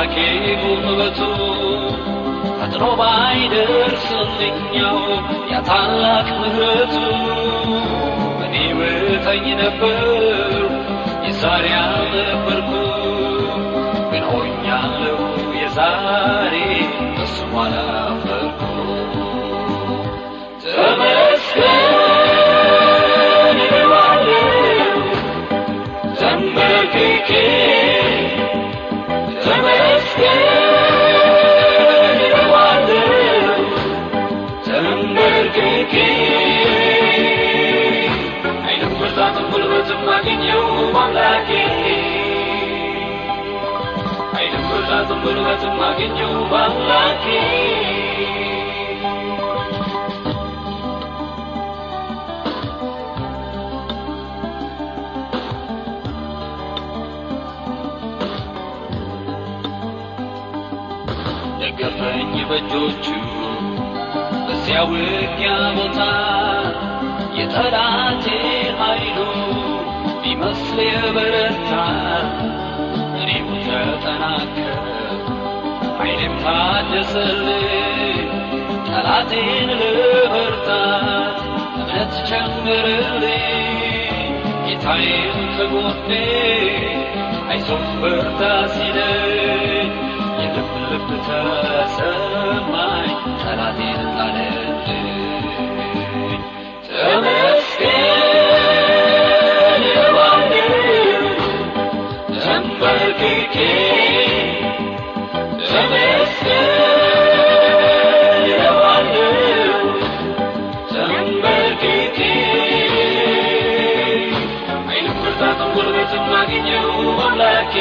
የአምላኬ ጉልበቱ ፈጥኖ ባይደርስልኛው ያ ታላቅ ምሕረቱ እኔ ውጠኝ ነበር የዛሬ አልነበርኩ ግን ሆኛለሁ የዛሬ እሱም አገኘው በአምላኬ ኃይልም ብርታትም ጉልበትም አገኘው በአምላኬ ደገፈኝ በእጆቹ በዚያ ውጊያ ቦታ የጠላቴ ኃይሉ ቢመስል የበረታ እኔም ተጠናከር ኃይሌም ታደሰልኝ ጠላቴን ልበርታት እምነት ጨምርልኝ ጌታዬም ከጎኔ አይዞህ በርታ ሲለኝ የልብ ልብ ተሰማኝ ጠላቴን ጣለልኝ ብርታትም ጉልበትም አገኘው አምላኬ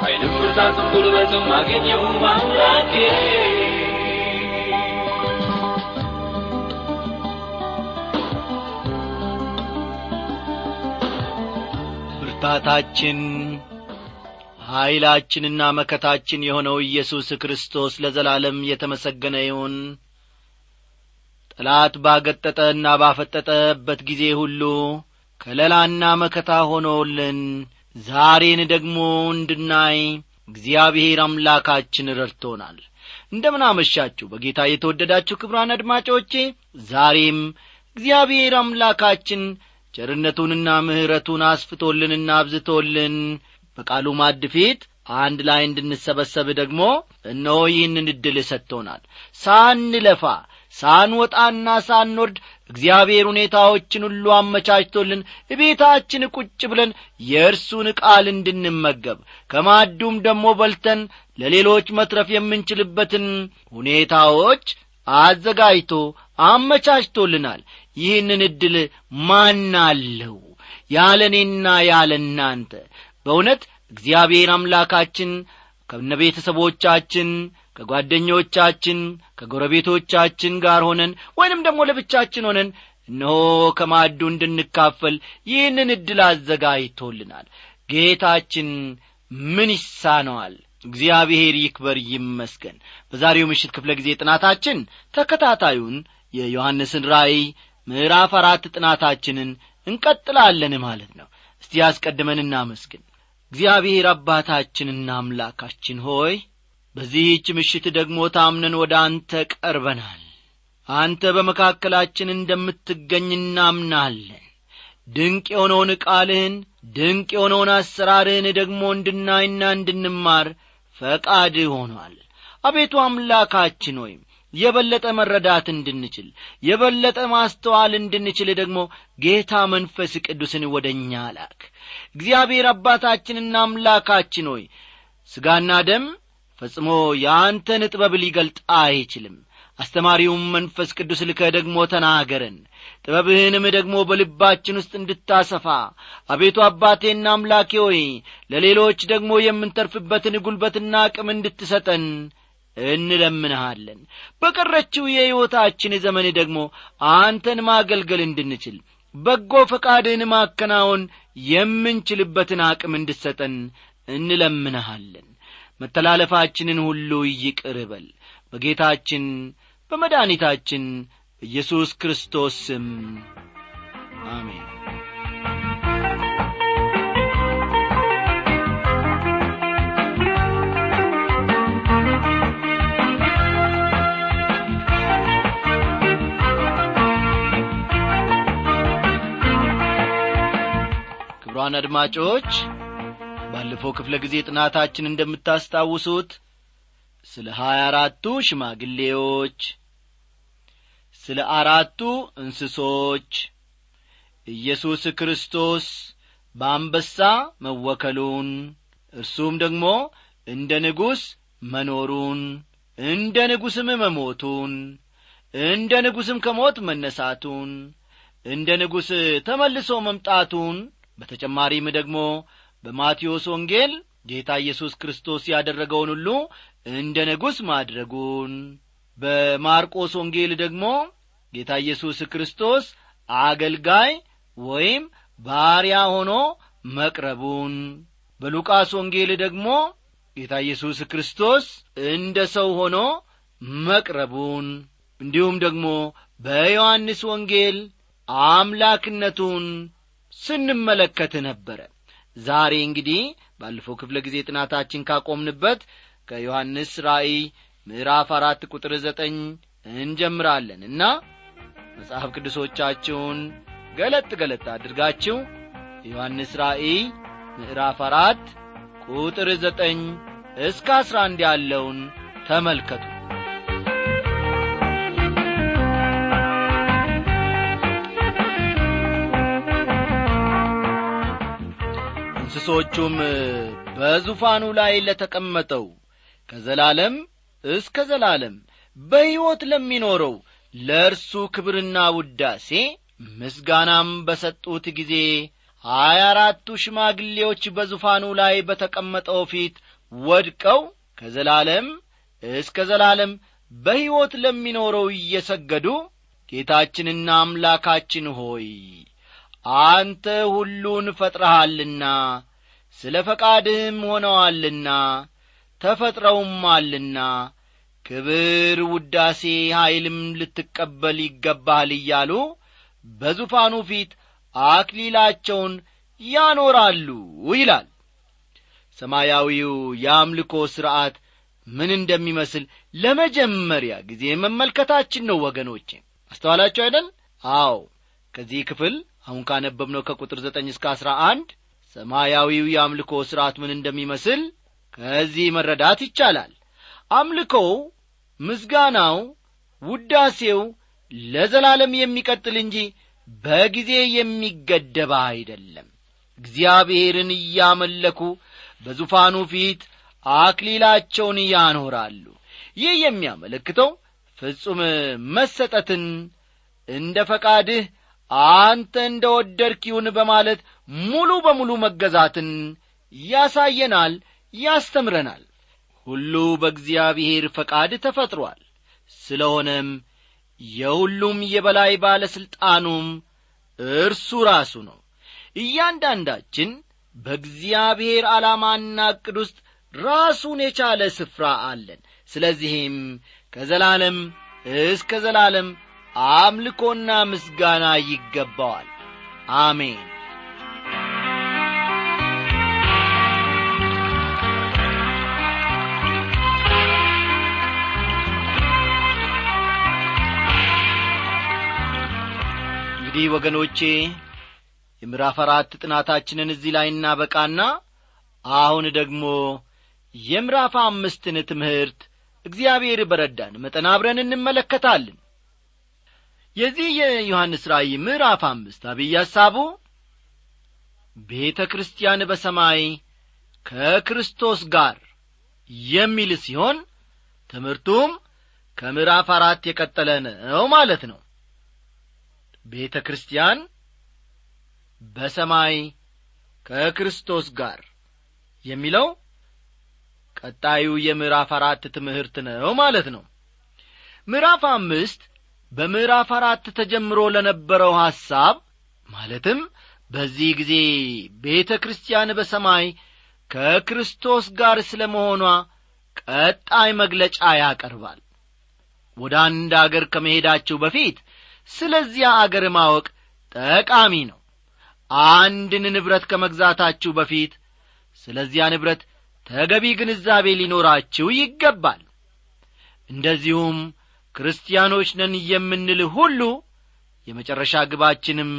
ኃይልም ብርታትም ጉልበትም አገኘው አምላኬ ብርታታችን ኀይላችንና መከታችን የሆነው ኢየሱስ ክርስቶስ ለዘላለም የተመሰገነ ይሁን ጠላት ባገጠጠና ባፈጠጠበት ጊዜ ሁሉ ከለላና መከታ ሆኖልን ዛሬን ደግሞ እንድናይ እግዚአብሔር አምላካችን ረድቶናል። እንደምን አመሻችሁ። በጌታ የተወደዳችሁ ክብራን አድማጮቼ ዛሬም እግዚአብሔር አምላካችን ቸርነቱንና ምሕረቱን አስፍቶልንና አብዝቶልን በቃሉ ማድ ፊት አንድ ላይ እንድንሰበሰብ ደግሞ እነሆ ይህንን ዕድል ሰጥቶናል። ሳንለፋ ሳንወጣና ሳንወርድ እግዚአብሔር ሁኔታዎችን ሁሉ አመቻችቶልን እቤታችን ቁጭ ብለን የእርሱን ቃል እንድንመገብ ከማዱም ደግሞ በልተን ለሌሎች መትረፍ የምንችልበትን ሁኔታዎች አዘጋጅቶ አመቻችቶልናል። ይህንን ዕድል ማናለው ያለ እኔና ያለ እናንተ በእውነት እግዚአብሔር አምላካችን ከነ ቤተሰቦቻችን ከጓደኞቻችን ከጎረቤቶቻችን ጋር ሆነን ወይንም ደግሞ ለብቻችን ሆነን እነሆ ከማዱ እንድንካፈል ይህንን ዕድል አዘጋጅቶልናል። ጌታችን ምን ይሳነዋል? እግዚአብሔር ይክበር ይመስገን። በዛሬው ምሽት ክፍለ ጊዜ ጥናታችን ተከታታዩን የዮሐንስን ራእይ ምዕራፍ አራት ጥናታችንን እንቀጥላለን ማለት ነው። እስቲ ያስቀድመን እናመስግን። እግዚአብሔር አባታችንና አምላካችን ሆይ በዚህች ምሽት ደግሞ ታምነን ወደ አንተ ቀርበናል። አንተ በመካከላችን እንደምትገኝ እናምናለን። ድንቅ የሆነውን ቃልህን ድንቅ የሆነውን አሰራርህን ደግሞ እንድናይና እንድንማር ፈቃድ ሆኗል። አቤቱ አምላካችን ሆይ የበለጠ መረዳት እንድንችል የበለጠ ማስተዋል እንድንችል ደግሞ ጌታ መንፈስ ቅዱስን ወደ እኛ ላክ። እግዚአብሔር አባታችንና አምላካችን ሆይ ሥጋና ደም ፈጽሞ የአንተን ጥበብ ሊገልጥ አይችልም። አስተማሪውም መንፈስ ቅዱስ ልከህ ደግሞ ተናገረን። ጥበብህንም ደግሞ በልባችን ውስጥ እንድታሰፋ አቤቱ አባቴና አምላኬ ሆይ ለሌሎች ደግሞ የምንተርፍበትን ጉልበትና አቅም እንድትሰጠን እንለምንሃለን። በቀረችው የሕይወታችን ዘመን ደግሞ አንተን ማገልገል እንድንችል በጎ ፈቃድህን ማከናወን የምንችልበትን አቅም እንድሰጠን እንለምንሃለን መተላለፋችንን ሁሉ ይቅር በል። በጌታችን በመድኃኒታችን በኢየሱስ ክርስቶስ ስም አሜን። ክቡራን አድማጮች ባለፈው ክፍለ ጊዜ ጥናታችን እንደምታስታውሱት ስለ ሀያ አራቱ ሽማግሌዎች ስለ አራቱ እንስሶች ኢየሱስ ክርስቶስ በአንበሳ መወከሉን እርሱም ደግሞ እንደ ንጉሥ መኖሩን እንደ ንጉሥም መሞቱን እንደ ንጉሥም ከሞት መነሳቱን እንደ ንጉሥ ተመልሶ መምጣቱን በተጨማሪም ደግሞ በማቴዎስ ወንጌል ጌታ ኢየሱስ ክርስቶስ ያደረገውን ሁሉ እንደ ንጉሥ ማድረጉን በማርቆስ ወንጌል ደግሞ ጌታ ኢየሱስ ክርስቶስ አገልጋይ ወይም ባሪያ ሆኖ መቅረቡን በሉቃስ ወንጌል ደግሞ ጌታ ኢየሱስ ክርስቶስ እንደ ሰው ሆኖ መቅረቡን እንዲሁም ደግሞ በዮሐንስ ወንጌል አምላክነቱን ስንመለከት ነበረ ዛሬ እንግዲህ ባለፈው ክፍለ ጊዜ ጥናታችን ካቆምንበት ከዮሐንስ ራእይ ምዕራፍ አራት ቁጥር ዘጠኝ እንጀምራለን እና መጽሐፍ ቅዱሶቻችሁን ገለጥ ገለጥ አድርጋችሁ የዮሐንስ ራእይ ምዕራፍ አራት ቁጥር ዘጠኝ እስከ አስራ አንድ ያለውን ተመልከቱ እንስሶቹም በዙፋኑ ላይ ለተቀመጠው ከዘላለም እስከ ዘላለም በሕይወት ለሚኖረው ለእርሱ ክብርና ውዳሴ ምስጋናም በሰጡት ጊዜ ሀያ አራቱ ሽማግሌዎች በዙፋኑ ላይ በተቀመጠው ፊት ወድቀው ከዘላለም እስከ ዘላለም በሕይወት ለሚኖረው እየሰገዱ ጌታችንና አምላካችን ሆይ አንተ ሁሉን ፈጥረሃልና ስለ ፈቃድህም ሆነዋልና ተፈጥረውማልና ክብር ውዳሴ ኀይልም ልትቀበል ይገባሃል እያሉ በዙፋኑ ፊት አክሊላቸውን ያኖራሉ ይላል። ሰማያዊው የአምልኮ ሥርዐት ምን እንደሚመስል ለመጀመሪያ ጊዜ መመልከታችን ነው ወገኖቼ። አስተዋላችሁ አይደል? አዎ። ከዚህ ክፍል አሁን ካነበብነው ከቁጥር ዘጠኝ እስከ አሥራ አንድ ሰማያዊው የአምልኮ ሥርዐት ምን እንደሚመስል ከዚህ መረዳት ይቻላል። አምልኮው ምስጋናው ውዳሴው ለዘላለም የሚቀጥል እንጂ በጊዜ የሚገደበ አይደለም። እግዚአብሔርን እያመለኩ በዙፋኑ ፊት አክሊላቸውን ያኖራሉ። ይህ የሚያመለክተው ፍጹም መሰጠትን እንደ ፈቃድህ አንተ እንደ ወደድክ ይሁን በማለት ሙሉ በሙሉ መገዛትን ያሳየናል ያስተምረናል። ሁሉ በእግዚአብሔር ፈቃድ ተፈጥሮአል ስለሆነም የሁሉም የበላይ ባለሥልጣኑም እርሱ ራሱ ነው። እያንዳንዳችን በእግዚአብሔር ዓላማና ዕቅድ ውስጥ ራሱን የቻለ ስፍራ አለን። ስለዚህም ከዘላለም እስከ ዘላለም አምልኮና ምስጋና ይገባዋል። አሜን። እንግዲህ ወገኖቼ የምዕራፍ አራት ጥናታችንን እዚህ ላይ እናበቃና አሁን ደግሞ የምዕራፍ አምስትን ትምህርት እግዚአብሔር በረዳን። መጠን አብረን እንመለከታለን የዚህ የዮሐንስ ራእይ ምዕራፍ አምስት አብይ ሐሳቡ ቤተ ክርስቲያን በሰማይ ከክርስቶስ ጋር የሚል ሲሆን ትምህርቱም ከምዕራፍ አራት የቀጠለ ነው ማለት ነው። ቤተ ክርስቲያን በሰማይ ከክርስቶስ ጋር የሚለው ቀጣዩ የምዕራፍ አራት ትምህርት ነው ማለት ነው። ምዕራፍ አምስት በምዕራፍ አራት ተጀምሮ ለነበረው ሐሳብ ማለትም በዚህ ጊዜ ቤተ ክርስቲያን በሰማይ ከክርስቶስ ጋር ስለ መሆኗ ቀጣይ መግለጫ ያቀርባል። ወደ አንድ አገር ከመሄዳችሁ በፊት ስለዚያ አገር ማወቅ ጠቃሚ ነው። አንድን ንብረት ከመግዛታችሁ በፊት ስለዚያ ንብረት ተገቢ ግንዛቤ ሊኖራችሁ ይገባል። እንደዚሁም ክርስቲያኖች ነን የምንል ሁሉ የመጨረሻ ግባችንም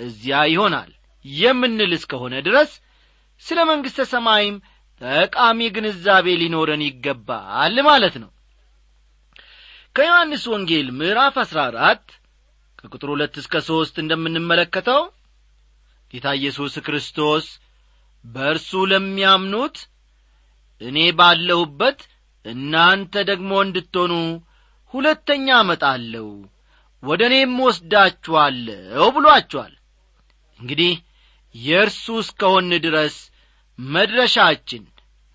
እዚያ ይሆናል። የምንል እስከሆነ ድረስ ስለ መንግሥተ ሰማይም ጠቃሚ ግንዛቤ ሊኖረን ይገባል ማለት ነው። ከዮሐንስ ወንጌል ምዕራፍ አሥራ አራት ከቁጥር ሁለት እስከ ሦስት እንደምንመለከተው ጌታ ኢየሱስ ክርስቶስ በእርሱ ለሚያምኑት እኔ ባለሁበት እናንተ ደግሞ እንድትሆኑ ሁለተኛ አመጣለሁ ወደ እኔም ወስዳችኋለሁ ብሎአችኋል እንግዲህ የእርሱ እስከሆን ድረስ መድረሻችን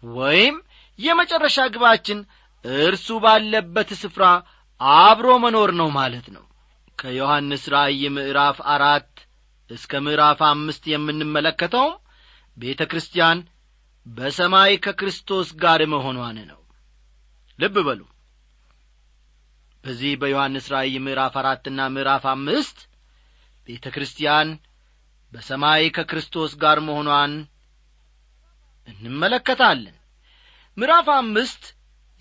ወይም የመጨረሻ ግባችን እርሱ ባለበት ስፍራ አብሮ መኖር ነው ማለት ነው። ከዮሐንስ ራእይ ምዕራፍ አራት እስከ ምዕራፍ አምስት የምንመለከተው ቤተ ክርስቲያን በሰማይ ከክርስቶስ ጋር መሆኗን ነው። ልብ በሉ በዚህ በዮሐንስ ራእይ ምዕራፍ አራትና ምዕራፍ አምስት ቤተ ክርስቲያን በሰማይ ከክርስቶስ ጋር መሆኗን እንመለከታለን። ምዕራፍ አምስት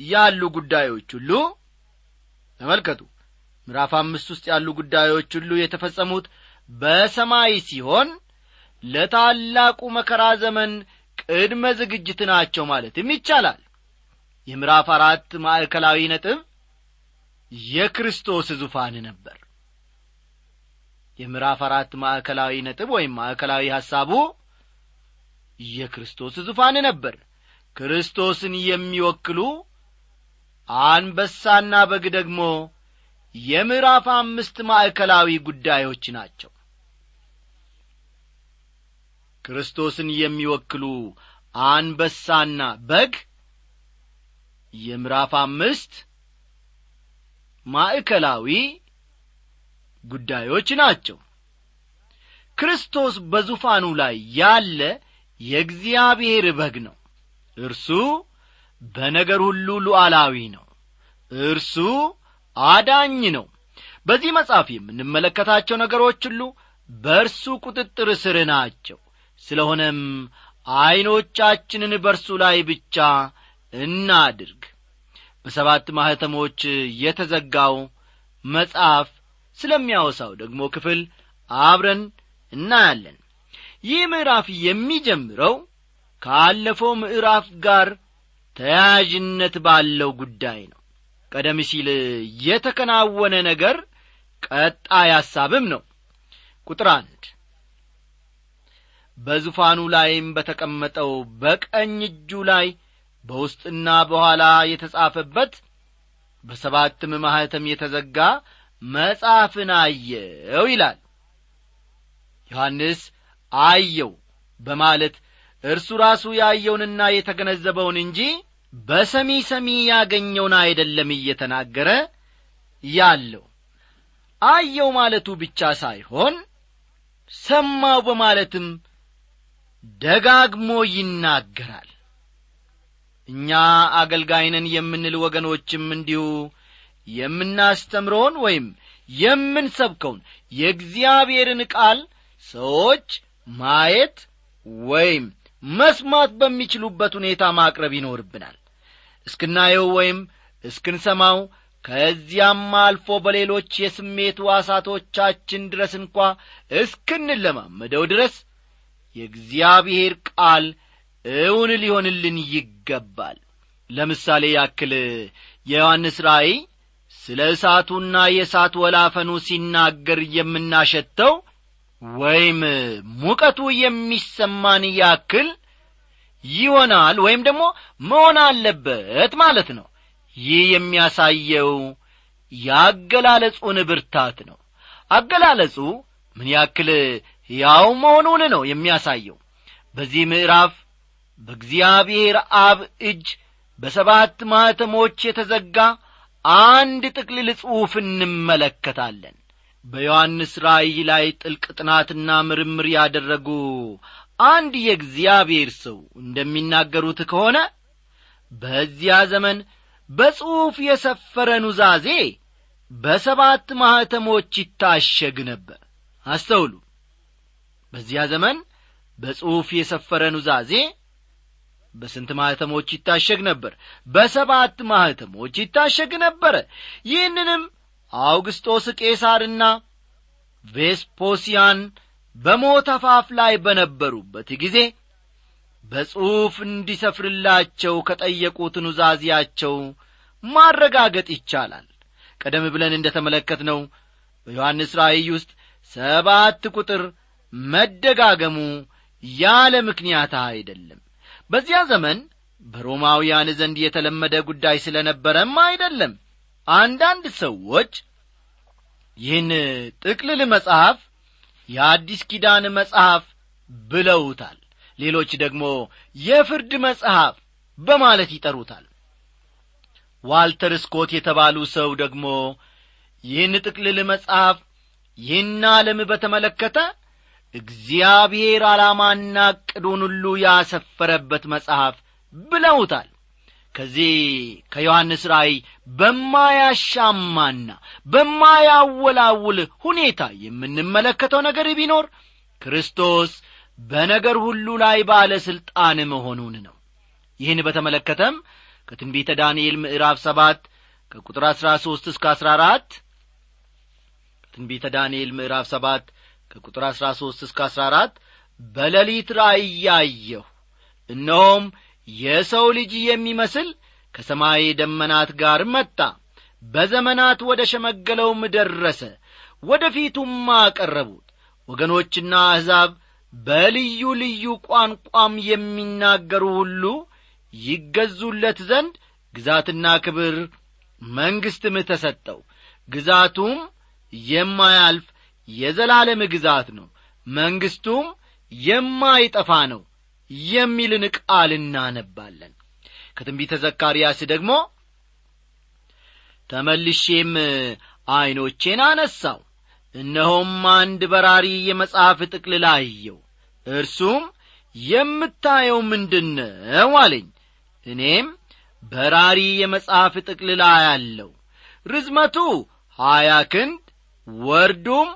ያሉ ጉዳዮች ሁሉ ተመልከቱ። ምዕራፍ አምስት ውስጥ ያሉ ጉዳዮች ሁሉ የተፈጸሙት በሰማይ ሲሆን ለታላቁ መከራ ዘመን ቅድመ ዝግጅት ናቸው ማለትም ይቻላል። የምዕራፍ አራት ማዕከላዊ ነጥብ የክርስቶስ ዙፋን ነበር። የምዕራፍ አራት ማዕከላዊ ነጥብ ወይም ማዕከላዊ ሐሳቡ የክርስቶስ ዙፋን ነበር። ክርስቶስን የሚወክሉ አንበሳና በግ ደግሞ የምዕራፍ አምስት ማዕከላዊ ጉዳዮች ናቸው። ክርስቶስን የሚወክሉ አንበሳና በግ የምዕራፍ አምስት ማዕከላዊ ጉዳዮች ናቸው። ክርስቶስ በዙፋኑ ላይ ያለ የእግዚአብሔር በግ ነው። እርሱ በነገር ሁሉ ሉዓላዊ ነው። እርሱ አዳኝ ነው። በዚህ መጽሐፍ የምንመለከታቸው ነገሮች ሁሉ በእርሱ ቁጥጥር ስር ናቸው። ስለሆነም ዐይኖቻችንን በእርሱ ላይ ብቻ እናድርግ በሰባት ማኅተሞች የተዘጋው መጽሐፍ ስለሚያወሳው ደግሞ ክፍል አብረን እናያለን። ይህ ምዕራፍ የሚጀምረው ካለፈው ምዕራፍ ጋር ተያያዥነት ባለው ጉዳይ ነው። ቀደም ሲል የተከናወነ ነገር ቀጣይ ሐሳብም ነው። ቁጥር አንድ በዙፋኑ ላይም በተቀመጠው በቀኝ እጁ ላይ በውስጥና በኋላ የተጻፈበት በሰባትም ማኅተም የተዘጋ መጽሐፍን አየው ይላል። ዮሐንስ አየው በማለት እርሱ ራሱ ያየውንና የተገነዘበውን እንጂ በሰሚ ሰሚ ያገኘውን አይደለም እየተናገረ ያለው። አየው ማለቱ ብቻ ሳይሆን ሰማው በማለትም ደጋግሞ ይናገራል እኛ አገልጋይነን የምንል ወገኖችም እንዲሁ የምናስተምረውን ወይም የምንሰብከውን የእግዚአብሔርን ቃል ሰዎች ማየት ወይም መስማት በሚችሉበት ሁኔታ ማቅረብ ይኖርብናል። እስክናየው ወይም እስክንሰማው ከዚያም አልፎ በሌሎች የስሜት ዋሳቶቻችን ድረስ እንኳ እስክንለማመደው ድረስ የእግዚአብሔር ቃል እውን ሊሆንልን ይገባል። ለምሳሌ ያክል የዮሐንስ ራእይ ስለ እሳቱና የእሳት ወላፈኑ ሲናገር የምናሸተው ወይም ሙቀቱ የሚሰማን ያክል ይሆናል ወይም ደግሞ መሆን አለበት ማለት ነው። ይህ የሚያሳየው የአገላለጹን ብርታት ነው። አገላለጹ ምን ያክል ያው መሆኑን ነው የሚያሳየው። በዚህ ምዕራፍ በእግዚአብሔር አብ እጅ በሰባት ማኅተሞች የተዘጋ አንድ ጥቅልል ጽሑፍ እንመለከታለን። በዮሐንስ ራእይ ላይ ጥልቅ ጥናትና ምርምር ያደረጉ አንድ የእግዚአብሔር ሰው እንደሚናገሩት ከሆነ በዚያ ዘመን በጽሑፍ የሰፈረ ኑዛዜ በሰባት ማኅተሞች ይታሸግ ነበር። አስተውሉ። በዚያ ዘመን በጽሑፍ የሰፈረ ኑዛዜ በስንት ማኅተሞች ይታሸግ ነበር? በሰባት ማኅተሞች ይታሸግ ነበረ ይህንንም አውግስጦስ ቄሳርና ቬስፖሲያን በሞት አፋፍ ላይ በነበሩበት ጊዜ በጽሑፍ እንዲሰፍርላቸው ከጠየቁት ኑዛዚያቸው ማረጋገጥ ይቻላል። ቀደም ብለን እንደ ተመለከትነው በዮሐንስ ራእይ ውስጥ ሰባት ቁጥር መደጋገሙ ያለ ምክንያት አይደለም በዚያ ዘመን በሮማውያን ዘንድ የተለመደ ጉዳይ ስለ ነበረም አይደለም። አንዳንድ ሰዎች ይህን ጥቅልል መጽሐፍ የአዲስ ኪዳን መጽሐፍ ብለውታል። ሌሎች ደግሞ የፍርድ መጽሐፍ በማለት ይጠሩታል። ዋልተር ስኮት የተባሉ ሰው ደግሞ ይህን ጥቅልል መጽሐፍ ይህን ዓለም በተመለከተ እግዚአብሔር ዓላማና ዕቅዱን ሁሉ ያሰፈረበት መጽሐፍ ብለውታል። ከዚህ ከዮሐንስ ራእይ በማያሻማና በማያወላውል ሁኔታ የምንመለከተው ነገር ቢኖር ክርስቶስ በነገር ሁሉ ላይ ባለ ሥልጣን መሆኑን ነው። ይህን በተመለከተም ከትንቢተ ዳንኤል ምዕራፍ ሰባት ከቁጥር አሥራ ሦስት እስከ አሥራ አራት ከትንቢተ ዳንኤል ምዕራፍ ሰባት ከቁጥር አሥራ ሦስት እስከ አሥራ አራት በሌሊት ራእይ ያየሁ እነሆም የሰው ልጅ የሚመስል ከሰማይ ደመናት ጋር መጣ በዘመናት ወደ ሸመገለውም ደረሰ ወደ ፊቱም አቀረቡት። ወገኖችና አሕዛብ በልዩ ልዩ ቋንቋም የሚናገሩ ሁሉ ይገዙለት ዘንድ ግዛትና ክብር መንግሥትም ተሰጠው። ግዛቱም የማያልፍ የዘላለም ግዛት ነው። መንግሥቱም የማይጠፋ ነው የሚልን ቃል እናነባለን። ከትንቢተ ዘካርያስ ደግሞ ተመልሼም ዐይኖቼን አነሳው። እነሆም አንድ በራሪ የመጽሐፍ ጥቅልል አየው እርሱም የምታየው ምንድነው አለኝ። እኔም በራሪ የመጽሐፍ ጥቅልል አያለው ርዝመቱ ሀያ ክንድ ወርዱም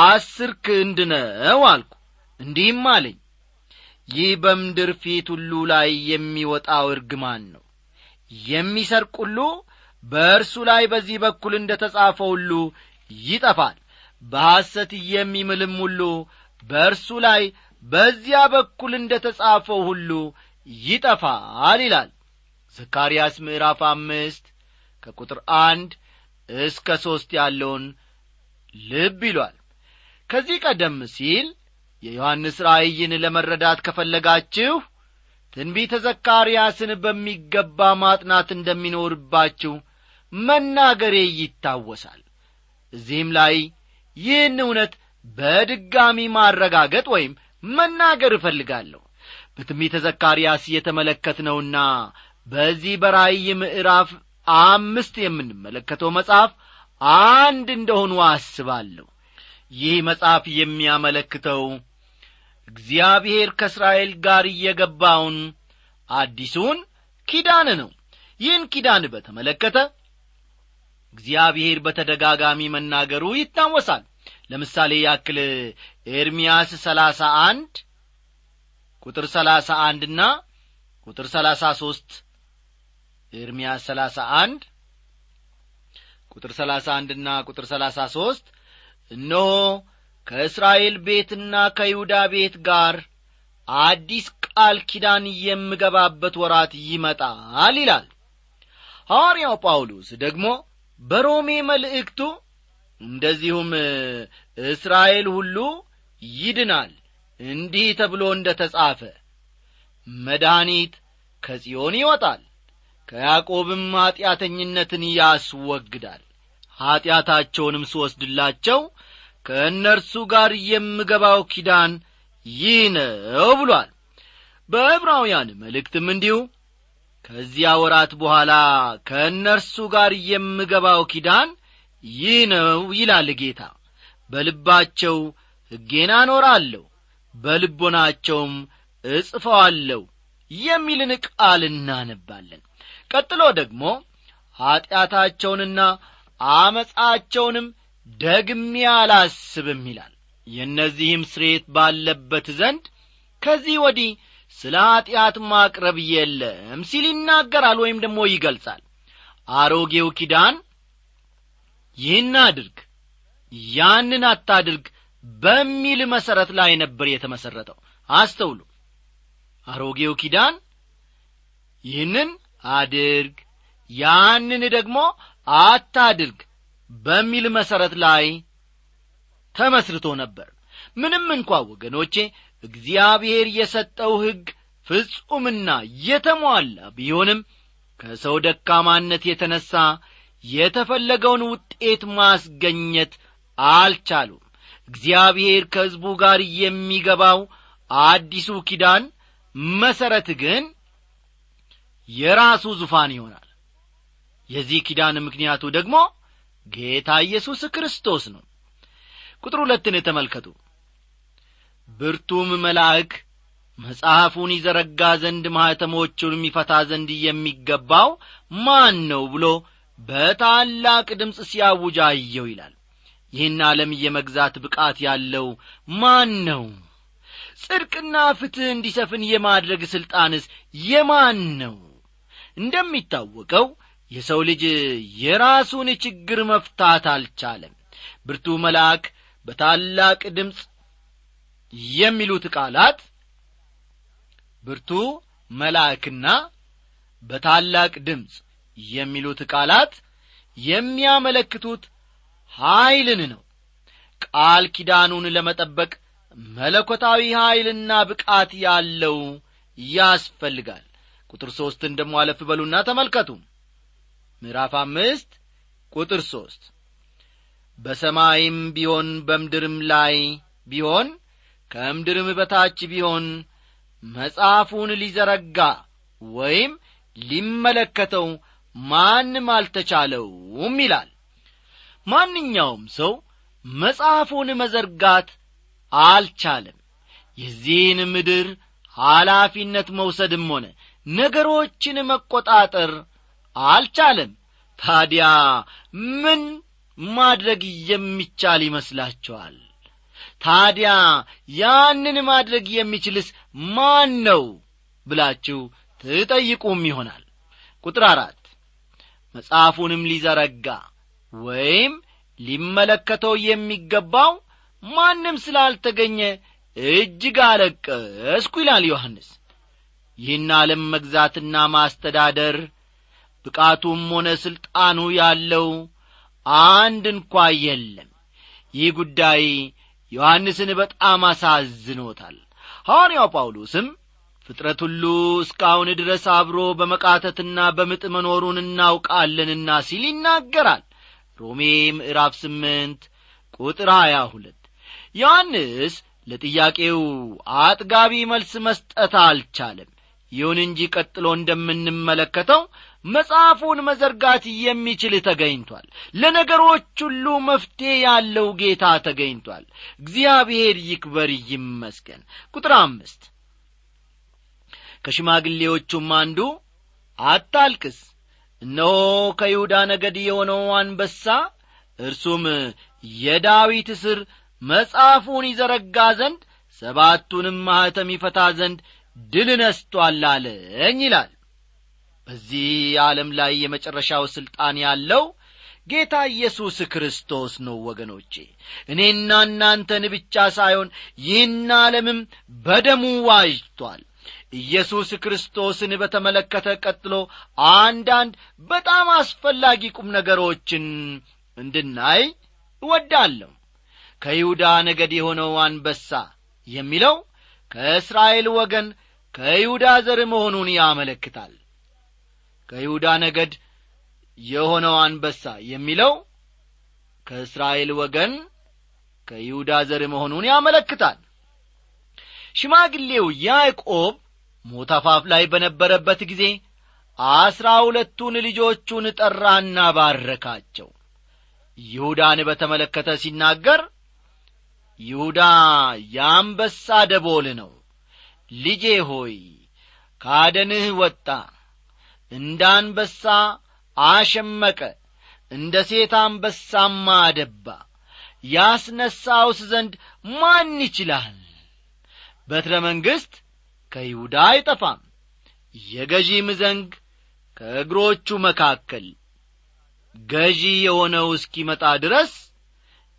አስር ክንድ ነው አልኩ። እንዲህም አለኝ ይህ በምድር ፊት ሁሉ ላይ የሚወጣው እርግማን ነው። የሚሰርቅ ሁሉ በእርሱ ላይ በዚህ በኩል እንደ ተጻፈ ሁሉ ይጠፋል። በሐሰት የሚምልም ሁሉ በእርሱ ላይ በዚያ በኩል እንደ ተጻፈው ሁሉ ይጠፋል ይላል። ዘካርያስ ምዕራፍ አምስት ከቁጥር አንድ እስከ ሦስት ያለውን ልብ ይሏል ከዚህ ቀደም ሲል የዮሐንስ ራእይን ለመረዳት ከፈለጋችሁ ትንቢተ ዘካርያስን በሚገባ ማጥናት እንደሚኖርባችሁ መናገሬ ይታወሳል። እዚህም ላይ ይህን እውነት በድጋሚ ማረጋገጥ ወይም መናገር እፈልጋለሁ። በትንቢተ ዘካርያስ የተመለከትነውና በዚህ በራእይ ምዕራፍ አምስት የምንመለከተው መጽሐፍ አንድ እንደሆኑ አስባለሁ ይህ መጽሐፍ የሚያመለክተው እግዚአብሔር ከእስራኤል ጋር እየገባውን አዲሱን ኪዳን ነው። ይህን ኪዳን በተመለከተ እግዚአብሔር በተደጋጋሚ መናገሩ ይታወሳል። ለምሳሌ ያክል ኤርምያስ ሰላሳ አንድ ቁጥር ሰላሳ አንድና ቁጥር ሰላሳ ሦስት ኤርምያስ ሰላሳ አንድ ቁጥር ሰላሳ አንድና ቁጥር ሰላሳ ሦስት እነሆ ከእስራኤል ቤትና ከይሁዳ ቤት ጋር አዲስ ቃል ኪዳን የምገባበት ወራት ይመጣል ይላል። ሐዋርያው ጳውሎስ ደግሞ በሮሜ መልእክቱ እንደዚሁም እስራኤል ሁሉ ይድናል እንዲህ ተብሎ እንደ ተጻፈ መድኃኒት ከጽዮን ይወጣል ከያዕቆብም ኀጢአተኝነትን ያስወግዳል ኀጢአታቸውንም ስወስድላቸው ከእነርሱ ጋር የምገባው ኪዳን ይህ ነው ብሏል። በዕብራውያን መልእክትም እንዲሁ ከዚያ ወራት በኋላ ከእነርሱ ጋር የምገባው ኪዳን ይህ ነው ይላል ጌታ። በልባቸው ሕጌን አኖራለሁ በልቦናቸውም እጽፈዋለሁ የሚልን ቃል እናነባለን። ቀጥሎ ደግሞ ኀጢአታቸውንና አመፃቸውንም ደግሜ አላስብም ይላል። የእነዚህም ስሬት ባለበት ዘንድ ከዚህ ወዲህ ስለ ኀጢአት ማቅረብ የለም ሲል ይናገራል ወይም ደግሞ ይገልጻል። አሮጌው ኪዳን ይህን አድርግ ያንን አታድርግ በሚል መሠረት ላይ ነበር የተመሠረተው አስተውሉ። አሮጌው ኪዳን ይህንን አድርግ ያንን ደግሞ አታድርግ በሚል መሠረት ላይ ተመስርቶ ነበር። ምንም እንኳ ወገኖቼ እግዚአብሔር የሰጠው ሕግ ፍጹምና የተሟላ ቢሆንም ከሰው ደካማነት የተነሣ የተፈለገውን ውጤት ማስገኘት አልቻሉም። እግዚአብሔር ከሕዝቡ ጋር የሚገባው አዲሱ ኪዳን መሠረት ግን የራሱ ዙፋን ይሆናል የዚህ ኪዳን ምክንያቱ ደግሞ ጌታ ኢየሱስ ክርስቶስ ነው። ቁጥር ሁለትን ተመልከቱ። ብርቱም መልአክ መጽሐፉን ይዘረጋ ዘንድ ማኅተሞቹንም ይፈታ ዘንድ የሚገባው ማን ነው ብሎ በታላቅ ድምፅ ሲያውጅ አየው ይላል። ይህን ዓለም የመግዛት ብቃት ያለው ማን ነው? ጽድቅና ፍትሕ እንዲሰፍን የማድረግ ሥልጣንስ የማን ነው? እንደሚታወቀው የሰው ልጅ የራሱን ችግር መፍታት አልቻለም። ብርቱ መልአክ በታላቅ ድምፅ የሚሉት ቃላት ብርቱ መልአክና በታላቅ ድምፅ የሚሉት ቃላት የሚያመለክቱት ኀይልን ነው። ቃል ኪዳኑን ለመጠበቅ መለኮታዊ ኀይልና ብቃት ያለው ያስፈልጋል። ቁጥር ሦስትን ደሞ አለፍ በሉና ተመልከቱ ምዕራፍ አምስት ቁጥር ሦስት በሰማይም ቢሆን በምድርም ላይ ቢሆን ከምድርም በታች ቢሆን መጽሐፉን ሊዘረጋ ወይም ሊመለከተው ማንም አልተቻለውም ይላል። ማንኛውም ሰው መጽሐፉን መዘርጋት አልቻለም። የዚህን ምድር ኃላፊነት መውሰድም ሆነ ነገሮችን መቈጣጠር አልቻለም። ታዲያ ምን ማድረግ የሚቻል ይመስላችኋል? ታዲያ ያንን ማድረግ የሚችልስ ማን ነው ብላችሁ ትጠይቁም ይሆናል። ቁጥር አራት መጽሐፉንም ሊዘረጋ ወይም ሊመለከተው የሚገባው ማንም ስላልተገኘ እጅግ አለቀስኩ ይላል ዮሐንስ። ይህን ዓለም መግዛትና ማስተዳደር ብቃቱም ሆነ ሥልጣኑ ያለው አንድ እንኳ የለም። ይህ ጉዳይ ዮሐንስን በጣም አሳዝኖታል። ሐዋርያው ጳውሎስም ፍጥረት ሁሉ እስካሁን ድረስ አብሮ በመቃተትና በምጥ መኖሩን እናውቃለንና ሲል ይናገራል። ሮሜ ምዕራፍ ስምንት ቁጥር ሀያ ሁለት ዮሐንስ ለጥያቄው አጥጋቢ መልስ መስጠት አልቻለም። ይሁን እንጂ ቀጥሎ እንደምንመለከተው መጽሐፉን መዘርጋት የሚችል ተገኝቷል። ለነገሮች ሁሉ መፍትሔ ያለው ጌታ ተገኝቷል። እግዚአብሔር ይክበር ይመስገን። ቁጥር አምስት ከሽማግሌዎቹም አንዱ አታልቅስ እነሆ ከይሁዳ ነገድ የሆነው አንበሳ እርሱም የዳዊት ስር መጽሐፉን ይዘረጋ ዘንድ ሰባቱንም ማኅተም ይፈታ ዘንድ ድል ነስቶአል አለኝ ይላል በዚህ ዓለም ላይ የመጨረሻው ሥልጣን ያለው ጌታ ኢየሱስ ክርስቶስ ነው ወገኖቼ። እኔና እናንተን ብቻ ሳይሆን ይህን ዓለምም በደሙ ዋጅቷል። ኢየሱስ ክርስቶስን በተመለከተ ቀጥሎ አንዳንድ በጣም አስፈላጊ ቁም ነገሮችን እንድናይ እወዳለሁ። ከይሁዳ ነገድ የሆነው አንበሳ የሚለው ከእስራኤል ወገን ከይሁዳ ዘር መሆኑን ያመለክታል ከይሁዳ ነገድ የሆነው አንበሳ የሚለው ከእስራኤል ወገን ከይሁዳ ዘር መሆኑን ያመለክታል። ሽማግሌው ያዕቆብ ሞት አፋፍ ላይ በነበረበት ጊዜ አስራ ሁለቱን ልጆቹን ጠራና ባረካቸው። ይሁዳን በተመለከተ ሲናገር ይሁዳ የአንበሳ ደቦል ነው። ልጄ ሆይ ካደንህ ወጣ እንደ አንበሳ አሸመቀ እንደ ሴት አንበሳማ አደባ። ያስነሳውስ ዘንድ ማን ይችላል? በትረ መንግሥት ከይሁዳ አይጠፋም የገዢም ዘንግ ከእግሮቹ መካከል። ገዢ የሆነው እስኪመጣ ድረስ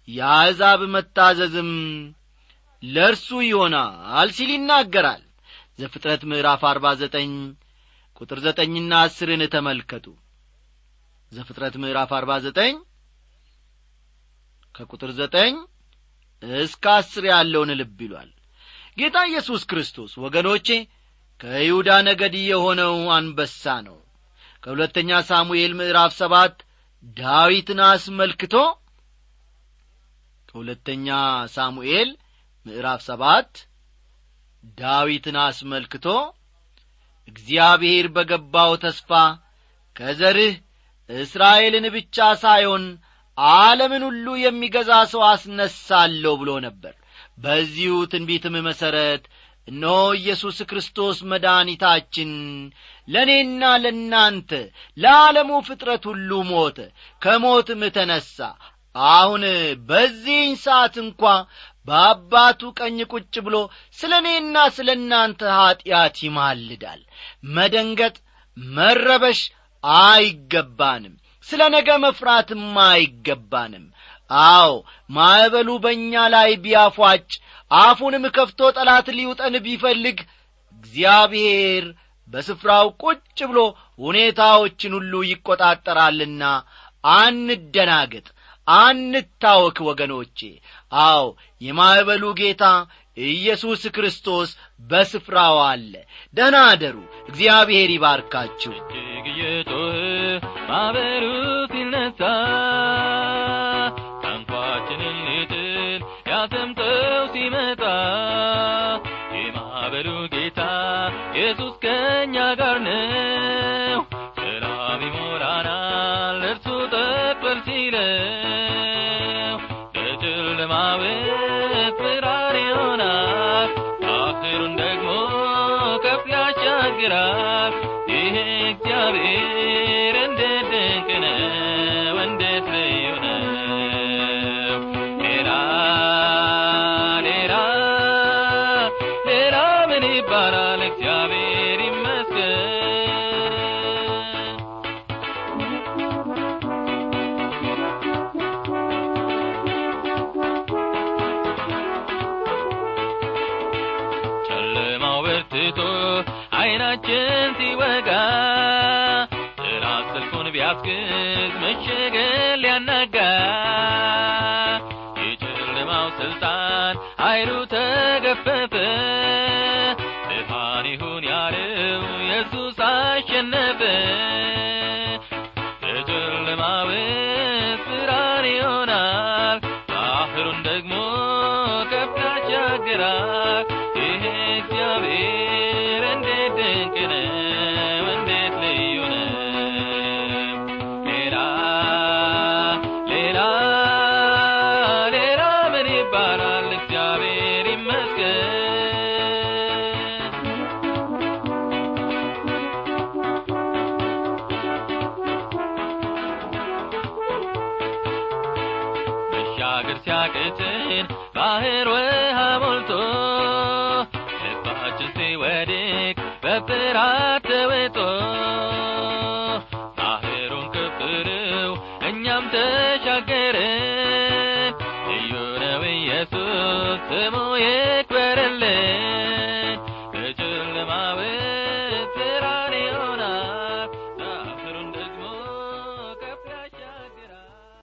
የአሕዛብ መታዘዝም ለእርሱ ይሆናል ሲል ይናገራል። ዘፍጥረት ምዕራፍ አርባ ዘጠኝ ቁጥር ዘጠኝና አስርን ተመልከቱ። ዘፍጥረት ምዕራፍ አርባ ዘጠኝ ከቁጥር ዘጠኝ እስከ አስር ያለውን ልብ ይሏል። ጌታ ኢየሱስ ክርስቶስ ወገኖቼ ከይሁዳ ነገድ የሆነው አንበሳ ነው። ከሁለተኛ ሳሙኤል ምዕራፍ ሰባት ዳዊትን አስመልክቶ ከሁለተኛ ሳሙኤል ምዕራፍ ሰባት ዳዊትን አስመልክቶ እግዚአብሔር በገባው ተስፋ ከዘርህ እስራኤልን ብቻ ሳይሆን ዓለምን ሁሉ የሚገዛ ሰው አስነሳለሁ ብሎ ነበር። በዚሁ ትንቢትም መሠረት እነሆ ኢየሱስ ክርስቶስ መድኃኒታችን ለእኔና ለእናንተ ለዓለሙ ፍጥረት ሁሉ ሞተ ከሞትም ተነሣ። አሁን በዚህኝ ሰዓት እንኳ በአባቱ ቀኝ ቁጭ ብሎ ስለ እኔና ስለ እናንተ ኀጢአት ይማልዳል መደንገጥ መረበሽ አይገባንም። ስለ ነገ መፍራትም አይገባንም። አዎ ማዕበሉ በእኛ ላይ ቢያፏጭ አፉንም ከፍቶ ጠላት ሊውጠን ቢፈልግ እግዚአብሔር በስፍራው ቁጭ ብሎ ሁኔታዎችን ሁሉ ይቈጣጠራልና አንደናገጥ አንታወክ ወገኖቼ። አዎ የማዕበሉ ጌታ ኢየሱስ ክርስቶስ በስፍራው አለ። ደህና አደሩ። እግዚአብሔር ይባርካችሁ። ማዕበሉ ሲነሣ ያሻግራል ይህ እግዚአብሔር እንዴት तेरा